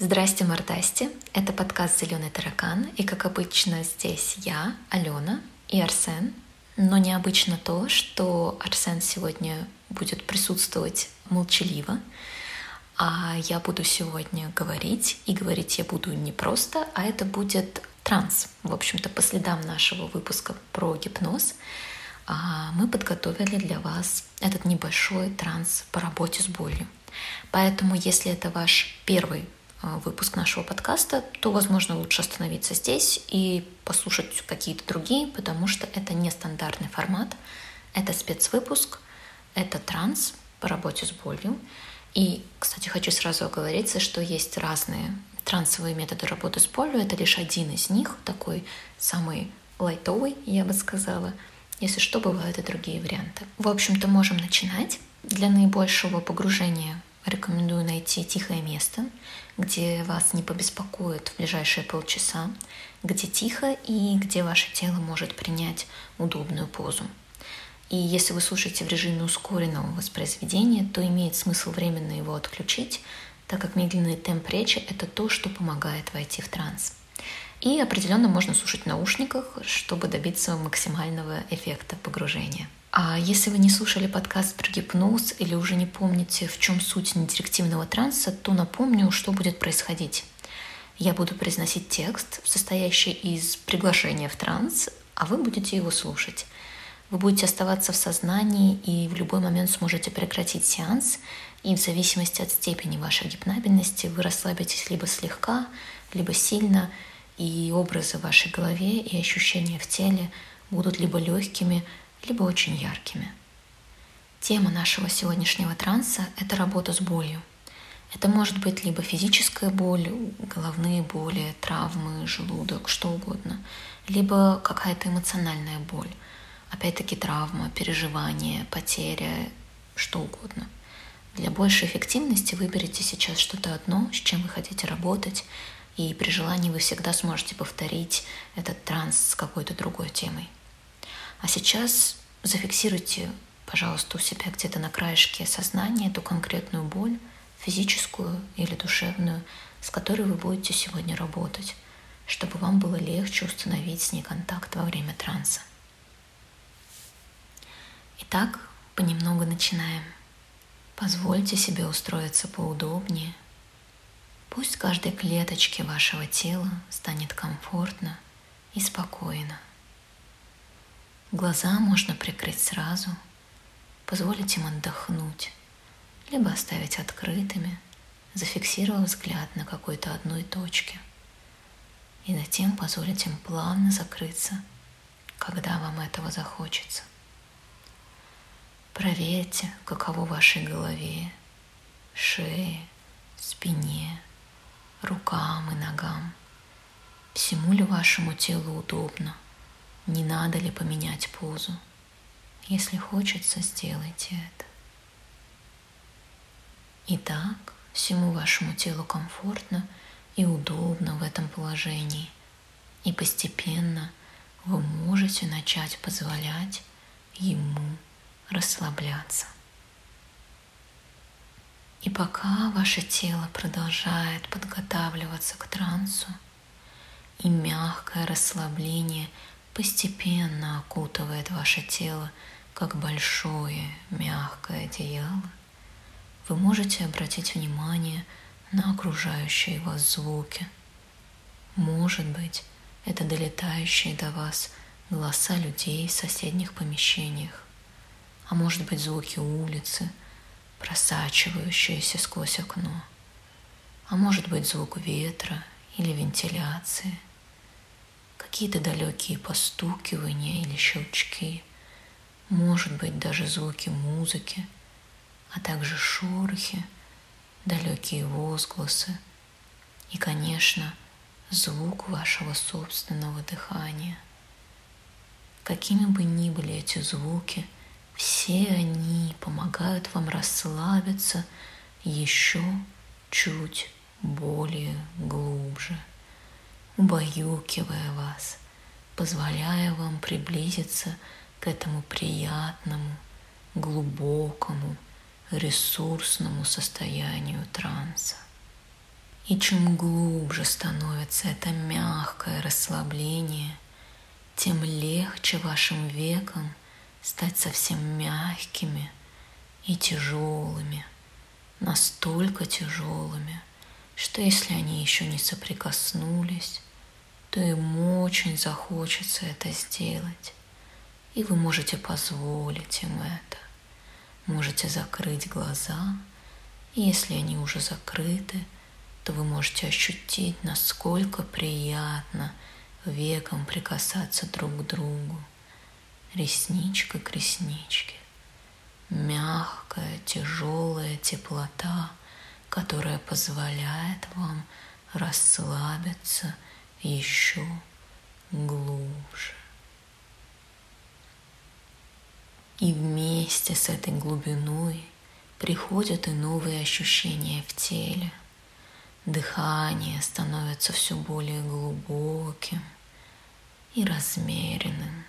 Здрасте, мордасти! Это подкаст «Зеленый таракан», и, как обычно, здесь я, Алена и Арсен. Но необычно то, что Арсен сегодня будет присутствовать молчаливо, а я буду сегодня говорить, и говорить я буду не просто, а это будет транс. В общем-то, по следам нашего выпуска про гипноз а, мы подготовили для вас этот небольшой транс по работе с болью. Поэтому, если это ваш первый выпуск нашего подкаста, то, возможно, лучше остановиться здесь и послушать какие-то другие, потому что это не стандартный формат, это спецвыпуск, это транс по работе с болью. И, кстати, хочу сразу оговориться, что есть разные трансовые методы работы с болью. Это лишь один из них, такой самый лайтовый, я бы сказала. Если что, бывают и другие варианты. В общем-то, можем начинать. Для наибольшего погружения рекомендую найти тихое место, где вас не побеспокоит в ближайшие полчаса, где тихо и где ваше тело может принять удобную позу. И если вы слушаете в режиме ускоренного воспроизведения, то имеет смысл временно его отключить, так как медленный темп речи — это то, что помогает войти в транс. И определенно можно слушать в наушниках, чтобы добиться максимального эффекта погружения. А если вы не слушали подкаст про гипноз или уже не помните, в чем суть недирективного транса, то напомню, что будет происходить. Я буду произносить текст, состоящий из приглашения в транс, а вы будете его слушать. Вы будете оставаться в сознании и в любой момент сможете прекратить сеанс, и в зависимости от степени вашей гипнабельности вы расслабитесь либо слегка, либо сильно, и образы в вашей голове и ощущения в теле будут либо легкими, либо очень яркими. Тема нашего сегодняшнего транса – это работа с болью. Это может быть либо физическая боль, головные боли, травмы, желудок, что угодно, либо какая-то эмоциональная боль. Опять-таки травма, переживание, потеря, что угодно. Для большей эффективности выберите сейчас что-то одно, с чем вы хотите работать, и при желании вы всегда сможете повторить этот транс с какой-то другой темой. А сейчас зафиксируйте, пожалуйста, у себя где-то на краешке сознания эту конкретную боль, физическую или душевную, с которой вы будете сегодня работать, чтобы вам было легче установить с ней контакт во время транса. Итак, понемногу начинаем. Позвольте себе устроиться поудобнее. Пусть каждой клеточке вашего тела станет комфортно и спокойно. Глаза можно прикрыть сразу, позволить им отдохнуть, либо оставить открытыми, зафиксировав взгляд на какой-то одной точке. И затем позволить им плавно закрыться, когда вам этого захочется. Проверьте, каково в вашей голове, шее, спине, рукам и ногам. Всему ли вашему телу удобно – не надо ли поменять позу? Если хочется, сделайте это. Итак, всему вашему телу комфортно и удобно в этом положении. И постепенно вы можете начать позволять ему расслабляться. И пока ваше тело продолжает подготавливаться к трансу, и мягкое расслабление – постепенно окутывает ваше тело, как большое мягкое одеяло, вы можете обратить внимание на окружающие вас звуки. Может быть, это долетающие до вас голоса людей в соседних помещениях, а может быть звуки улицы, просачивающиеся сквозь окно, а может быть звук ветра или вентиляции – какие-то далекие постукивания или щелчки, может быть даже звуки музыки, а также шорохи, далекие возгласы и, конечно, звук вашего собственного дыхания. Какими бы ни были эти звуки, все они помогают вам расслабиться еще чуть более глубже убаюкивая вас, позволяя вам приблизиться к этому приятному, глубокому, ресурсному состоянию транса. И чем глубже становится это мягкое расслабление, тем легче вашим векам стать совсем мягкими и тяжелыми, настолько тяжелыми, что если они еще не соприкоснулись, то им очень захочется это сделать. И вы можете позволить им это. Можете закрыть глаза, и если они уже закрыты – то вы можете ощутить, насколько приятно веком прикасаться друг к другу, ресничка к ресничке. Мягкая, тяжелая теплота, которая позволяет вам расслабиться еще глубже. И вместе с этой глубиной приходят и новые ощущения в теле – Дыхание становится все более глубоким и размеренным.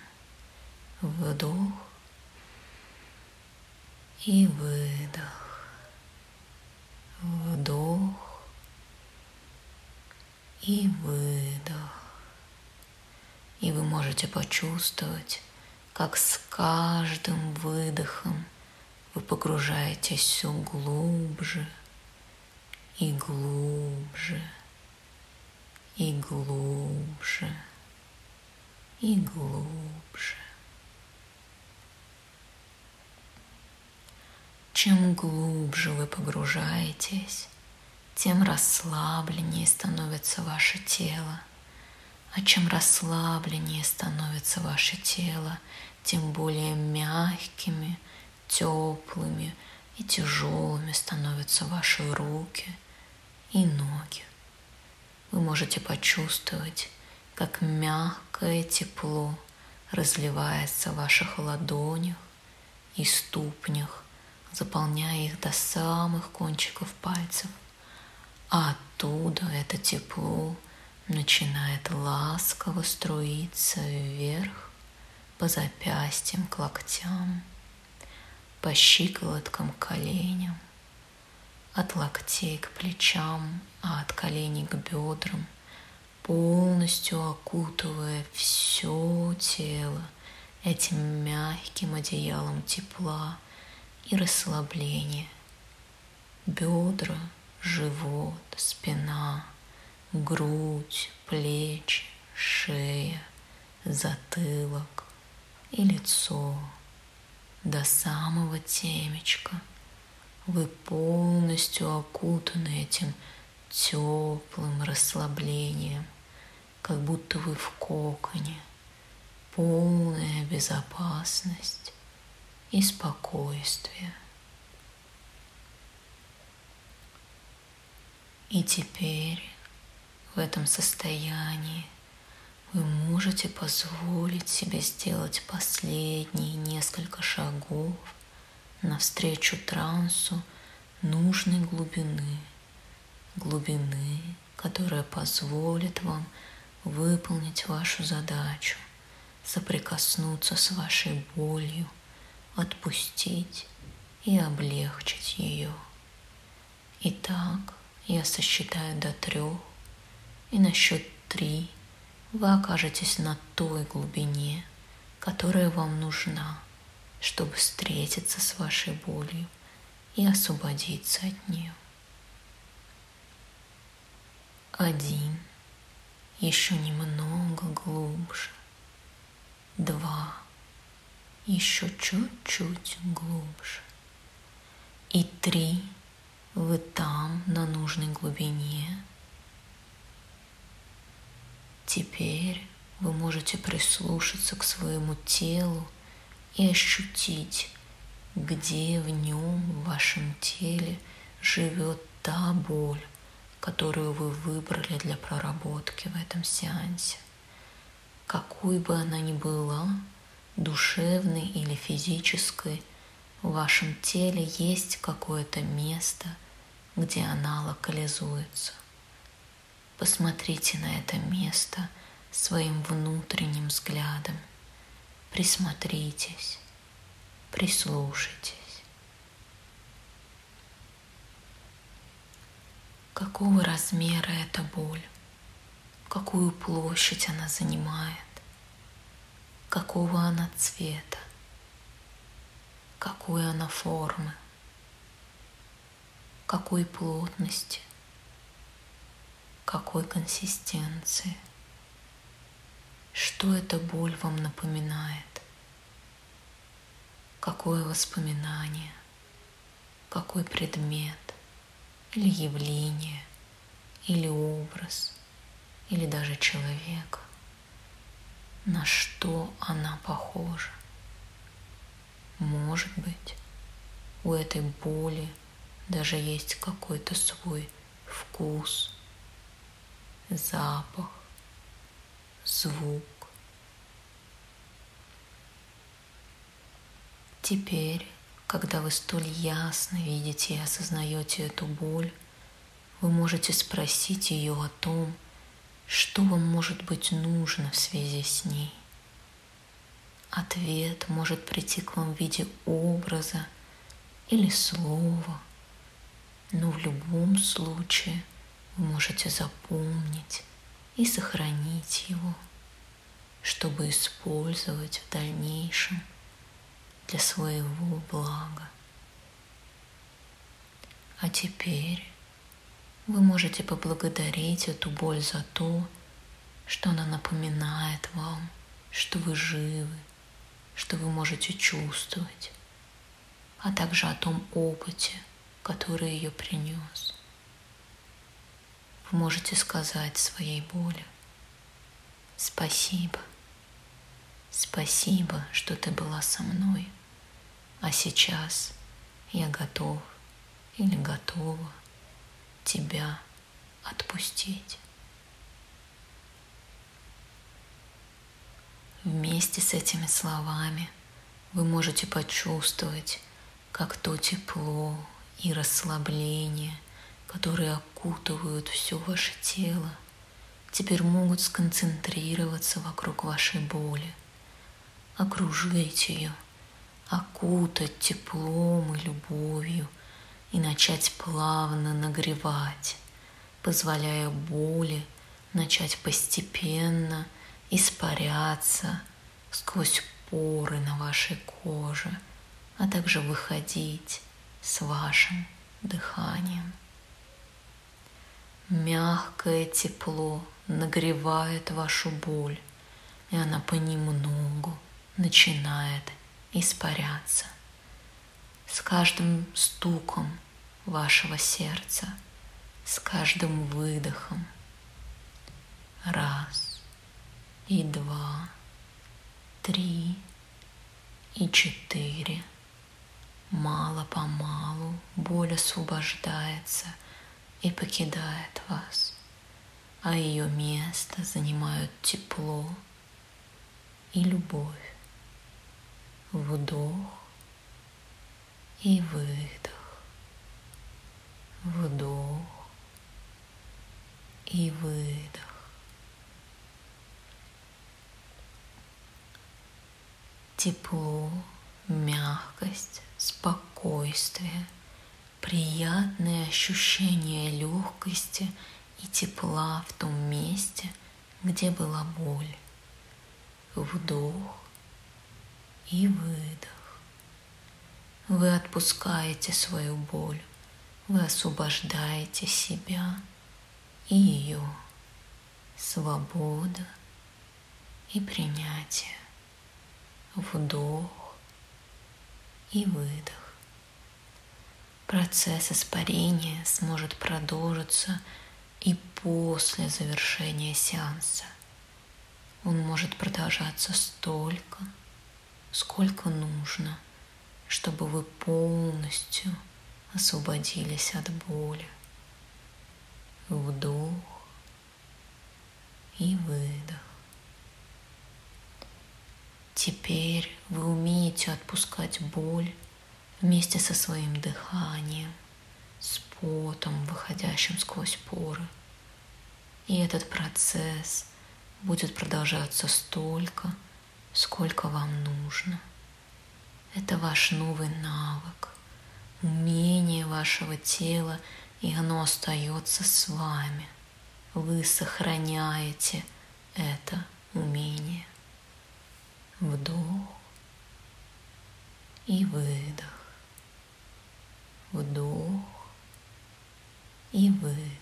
Вдох и выдох. Вдох и выдох. И вы можете почувствовать, как с каждым выдохом вы погружаетесь все глубже – и глубже, и глубже, и глубже. Чем глубже вы погружаетесь, тем расслабленнее становится ваше тело. А чем расслабленнее становится ваше тело, тем более мягкими, теплыми и тяжелыми становятся ваши руки – и ноги. Вы можете почувствовать, как мягкое тепло разливается в ваших ладонях и ступнях, заполняя их до самых кончиков пальцев. А оттуда это тепло начинает ласково струиться вверх по запястьям к локтям, по щиколоткам к коленям, от локтей к плечам, а от коленей к бедрам, полностью окутывая все тело этим мягким одеялом тепла и расслабления. Бедра, живот, спина, грудь, плечи, шея, затылок и лицо. До самого темечка – вы полностью окутаны этим теплым расслаблением, как будто вы в коконе, полная безопасность и спокойствие. И теперь в этом состоянии вы можете позволить себе сделать последние несколько шагов – навстречу трансу нужной глубины, глубины, которая позволит вам выполнить вашу задачу, соприкоснуться с вашей болью, отпустить и облегчить ее. Итак, я сосчитаю до трех, и на счет три вы окажетесь на той глубине, которая вам нужна – чтобы встретиться с вашей болью и освободиться от нее. Один. Еще немного глубже. Два. Еще чуть-чуть глубже. И три. Вы там, на нужной глубине. Теперь вы можете прислушаться к своему телу и ощутить, где в нем, в вашем теле живет та боль, которую вы выбрали для проработки в этом сеансе. Какой бы она ни была, душевной или физической, в вашем теле есть какое-то место, где она локализуется. Посмотрите на это место своим внутренним взглядом Присмотритесь, прислушайтесь. какого размера эта боль, какую площадь она занимает, какого она цвета, какой она формы, какой плотности, какой консистенции, что эта боль вам напоминает, какое воспоминание, какой предмет? Или явление, или образ, или даже человек, на что она похожа. Может быть, у этой боли даже есть какой-то свой вкус, запах, звук. Теперь, когда вы столь ясно видите и осознаете эту боль, вы можете спросить ее о том, что вам может быть нужно в связи с ней. Ответ может прийти к вам в виде образа или слова, но в любом случае вы можете запомнить и сохранить его, чтобы использовать в дальнейшем для своего блага. А теперь вы можете поблагодарить эту боль за то, что она напоминает вам, что вы живы, что вы можете чувствовать, а также о том опыте, который ее принес. Вы можете сказать своей боли «Спасибо, спасибо, что ты была со мной, а сейчас я готов или готова тебя отпустить». Вместе с этими словами. Вы можете почувствовать, как то тепло и расслабление, которые окутывают все ваше тело, теперь могут сконцентрироваться вокруг вашей боли, окружить ее, окутать теплом и любовью и начать плавно нагревать, позволяя боли начать постепенно – испаряться сквозь поры на вашей коже, а также выходить с вашим дыханием. Мягкое тепло нагревает вашу боль, и она понемногу начинает испаряться. С каждым стуком вашего сердца, с каждым выдохом. Раз, и два, три и четыре. Мало-помалу боль освобождается и покидает вас, а ее место занимают тепло и любовь. Вдох и выдох. Вдох и выдох. Тепло, мягкость, спокойствие, приятное ощущение легкости и тепла в том месте, где была боль. Вдох и выдох. Вы отпускаете свою боль, вы освобождаете себя и ее. Свобода и принятие вдох и выдох. Процесс испарения сможет продолжиться и после завершения сеанса. Он может продолжаться столько, сколько нужно, чтобы вы полностью освободились от боли. Вдох и выдох. Теперь вы умеете отпускать боль вместе со своим дыханием, с потом, выходящим сквозь поры. И этот процесс будет продолжаться столько, сколько вам нужно. Это ваш новый навык, умение вашего тела и оно остается с вами. Вы сохраняете это умение. Вдох и выдох. Вдох и выдох.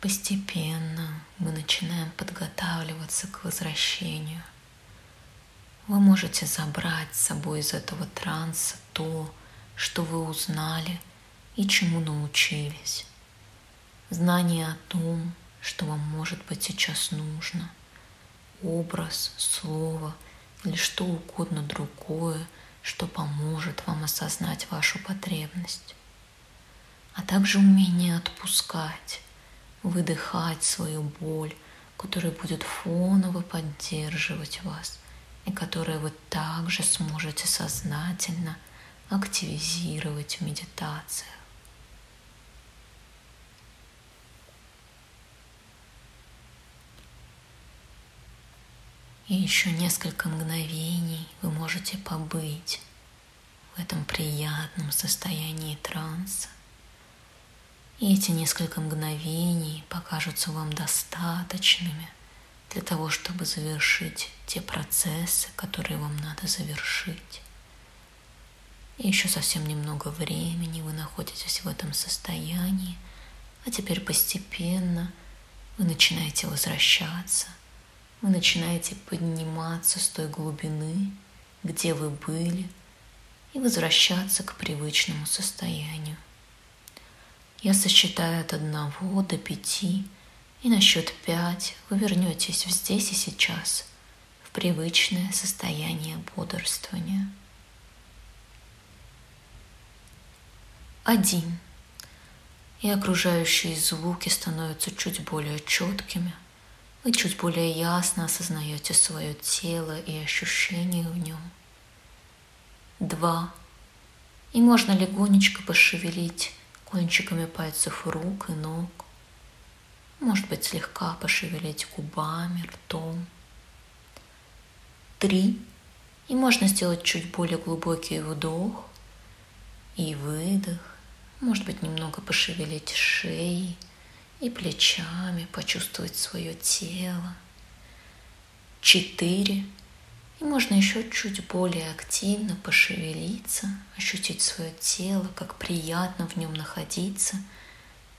Постепенно мы начинаем подготавливаться к возвращению. Вы можете забрать с собой из этого транса то, что вы узнали и чему научились. Знание о том, что вам может быть сейчас нужно. Образ, слово или что угодно другое, что поможет вам осознать вашу потребность. А также умение отпускать, выдыхать свою боль, которая будет фоново поддерживать вас и которую вы также сможете сознательно активизировать в медитациях. И еще несколько мгновений вы можете побыть в этом приятном состоянии транса. И эти несколько мгновений покажутся вам достаточными для того, чтобы завершить те процессы, которые вам надо завершить. И еще совсем немного времени вы находитесь в этом состоянии, а теперь постепенно вы начинаете возвращаться, вы начинаете подниматься с той глубины, где вы были, и возвращаться к привычному состоянию. Я сосчитаю от одного до пяти, и на счет пять вы вернетесь в здесь и сейчас, в привычное состояние бодрствования. Один. И окружающие звуки становятся чуть более четкими. Вы чуть более ясно осознаете свое тело и ощущения в нем. Два. И можно легонечко пошевелить кончиками пальцев рук и ног. Может быть, слегка пошевелить губами, ртом. Три. И можно сделать чуть более глубокий вдох и выдох. Может быть, немного пошевелить шеей и плечами, почувствовать свое тело. Четыре. И можно еще чуть более активно пошевелиться, ощутить свое тело, как приятно в нем находиться,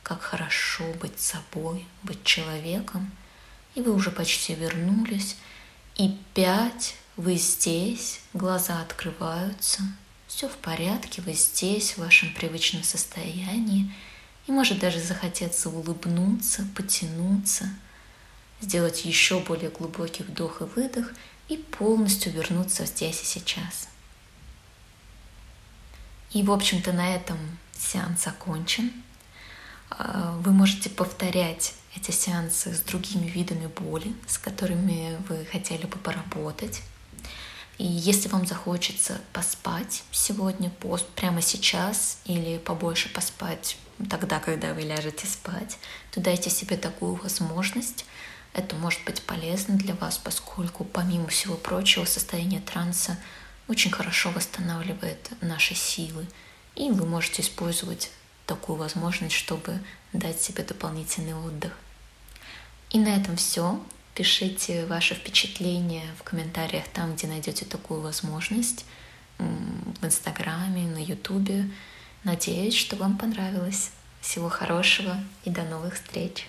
как хорошо быть собой, быть человеком. И вы уже почти вернулись. И пять, вы здесь, глаза открываются, все в порядке, вы здесь, в вашем привычном состоянии. И может даже захотеться улыбнуться, потянуться, сделать еще более глубокий вдох и выдох – и полностью вернуться здесь и сейчас. И, в общем-то, на этом сеанс окончен. А, вы можете повторять эти сеансы с другими видами боли, с которыми вы хотели бы поработать. И если вам захочется поспать сегодня, прямо сейчас, или побольше поспать тогда, когда вы ляжете спать, то дайте себе такую возможность это может быть полезно для вас, поскольку помимо всего прочего состояние транса очень хорошо восстанавливает наши силы. И вы можете использовать такую возможность, чтобы дать себе дополнительный отдых. И на этом все. Пишите ваши впечатления в комментариях там, где найдете такую возможность, в Инстаграме, на Ютубе. Надеюсь, что вам понравилось. Всего хорошего и до новых встреч!